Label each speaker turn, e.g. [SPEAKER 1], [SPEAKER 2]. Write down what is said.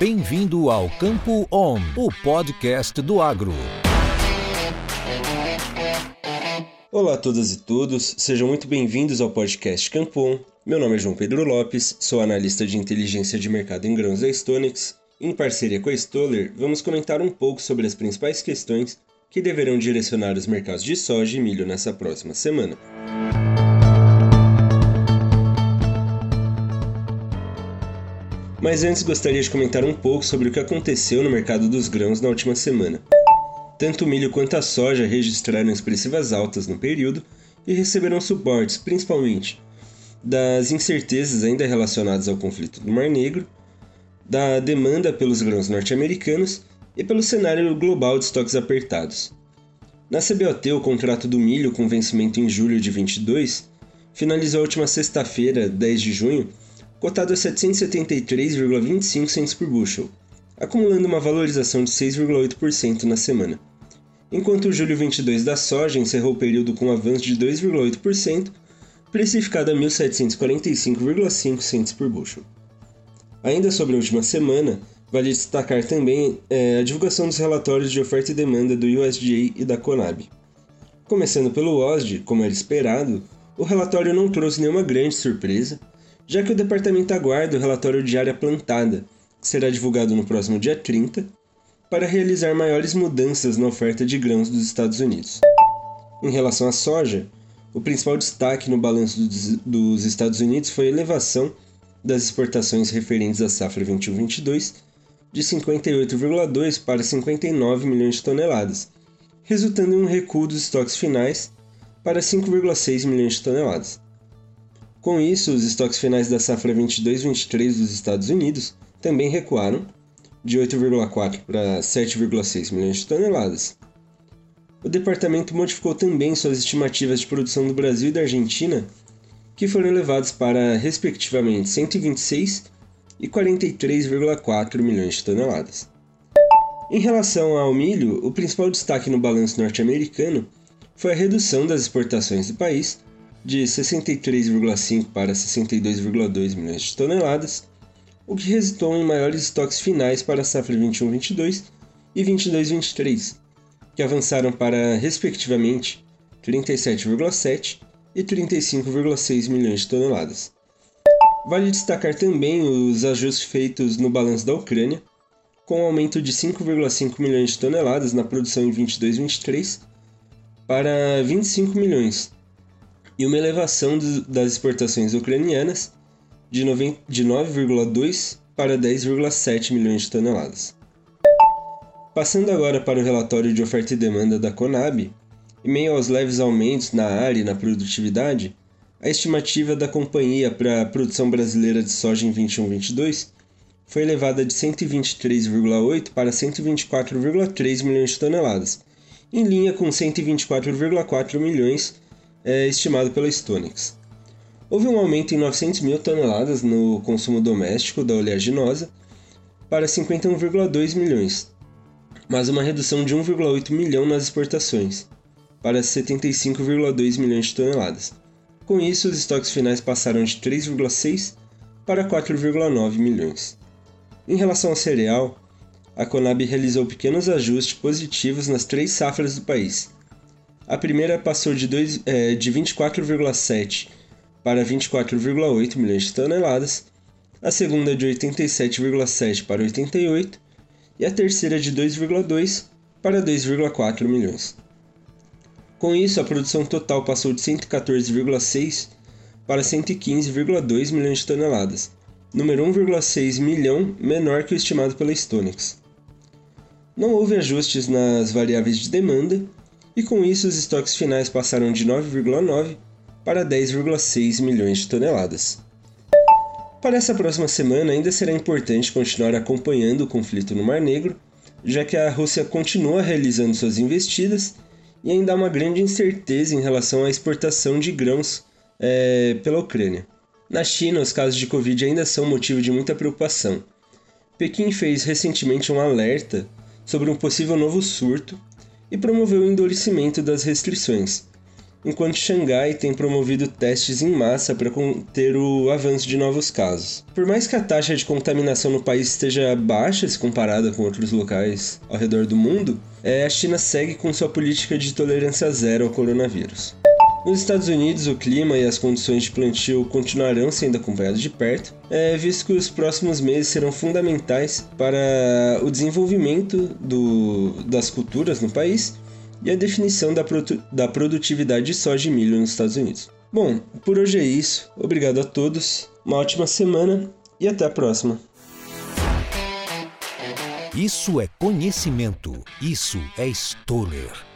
[SPEAKER 1] Bem-vindo ao Campo On, o podcast do agro.
[SPEAKER 2] Olá a todas e todos, sejam muito bem-vindos ao podcast Campo On. Meu nome é João Pedro Lopes, sou analista de inteligência de mercado em grãos da Stonex. Em parceria com a Stoller, vamos comentar um pouco sobre as principais questões que deverão direcionar os mercados de soja e milho nessa próxima semana. Mas antes gostaria de comentar um pouco sobre o que aconteceu no mercado dos grãos na última semana. Tanto o milho quanto a soja registraram expressivas altas no período e receberam suportes, principalmente das incertezas ainda relacionadas ao conflito do Mar Negro, da demanda pelos grãos norte-americanos e pelo cenário global de estoques apertados. Na CBOT, o contrato do milho com vencimento em julho de 22 finalizou a última sexta-feira, 10 de junho, cotado a 773,25 cents por bushel, acumulando uma valorização de 6,8% na semana. Enquanto o julho 22 da soja encerrou o período com um avanço de 2,8%, precificado a 1.745,5 cents por bushel. Ainda sobre a última semana, vale destacar também é, a divulgação dos relatórios de oferta e demanda do USDA e da Conab. Começando pelo OSD, como era esperado, o relatório não trouxe nenhuma grande surpresa, já que o departamento aguarda o relatório de área plantada, que será divulgado no próximo dia 30, para realizar maiores mudanças na oferta de grãos dos Estados Unidos. Em relação à soja, o principal destaque no balanço dos Estados Unidos foi a elevação das exportações referentes à safra 21-22 de 58,2 para 59 milhões de toneladas, resultando em um recuo dos estoques finais para 5,6 milhões de toneladas. Com isso, os estoques finais da safra 22-23 dos Estados Unidos também recuaram de 8,4 para 7,6 milhões de toneladas. O departamento modificou também suas estimativas de produção do Brasil e da Argentina, que foram elevadas para, respectivamente, 126 e 43,4 milhões de toneladas. Em relação ao milho, o principal destaque no balanço norte-americano foi a redução das exportações do país de 63,5 para 62,2 milhões de toneladas, o que resultou em maiores estoques finais para a safra 21-22 e 22-23, que avançaram para, respectivamente, 37,7 e 35,6 milhões de toneladas. Vale destacar também os ajustes feitos no balanço da Ucrânia, com um aumento de 5,5 milhões de toneladas na produção em 22-23 para 25 milhões, e uma elevação das exportações ucranianas de 9,2 para 10,7 milhões de toneladas. Passando agora para o relatório de oferta e demanda da Conab, em meio aos leves aumentos na área e na produtividade, a estimativa da companhia para a produção brasileira de soja em 21-22 foi elevada de 123,8 para 124,3 milhões de toneladas, em linha com 124,4 milhões é estimado pela Stonex. Houve um aumento em 900 mil toneladas no consumo doméstico da oleaginosa para 51,2 milhões, mas uma redução de 1,8 milhão nas exportações, para 75,2 milhões de toneladas. Com isso, os estoques finais passaram de 3,6 para 4,9 milhões. Em relação ao cereal, a Conab realizou pequenos ajustes positivos nas três safras do país, a primeira passou de, é, de 24,7 para 24,8 milhões de toneladas, a segunda de 87,7 para 88 e a terceira de 2,2 para 2,4 milhões. Com isso, a produção total passou de 114,6 para 115,2 milhões de toneladas, número 1,6 milhão menor que o estimado pela Stonex. Não houve ajustes nas variáveis de demanda e com isso os estoques finais passaram de 9,9 para 10,6 milhões de toneladas. Para essa próxima semana, ainda será importante continuar acompanhando o conflito no Mar Negro, já que a Rússia continua realizando suas investidas e ainda há uma grande incerteza em relação à exportação de grãos é, pela Ucrânia. Na China, os casos de Covid ainda são motivo de muita preocupação. Pequim fez recentemente um alerta sobre um possível novo surto e promoveu o endurecimento das restrições, enquanto Xangai tem promovido testes em massa para conter o avanço de novos casos. Por mais que a taxa de contaminação no país esteja baixa se comparada com outros locais ao redor do mundo, é, a China segue com sua política de tolerância zero ao coronavírus. Nos Estados Unidos, o clima e as condições de plantio continuarão sendo acompanhados de perto, é, visto que os próximos meses serão fundamentais para o desenvolvimento do, das culturas no país e a definição da, produ da produtividade de soja e milho nos Estados Unidos. Bom, por hoje é isso. Obrigado a todos, uma ótima semana e até a próxima.
[SPEAKER 1] Isso é conhecimento, isso é Stoller.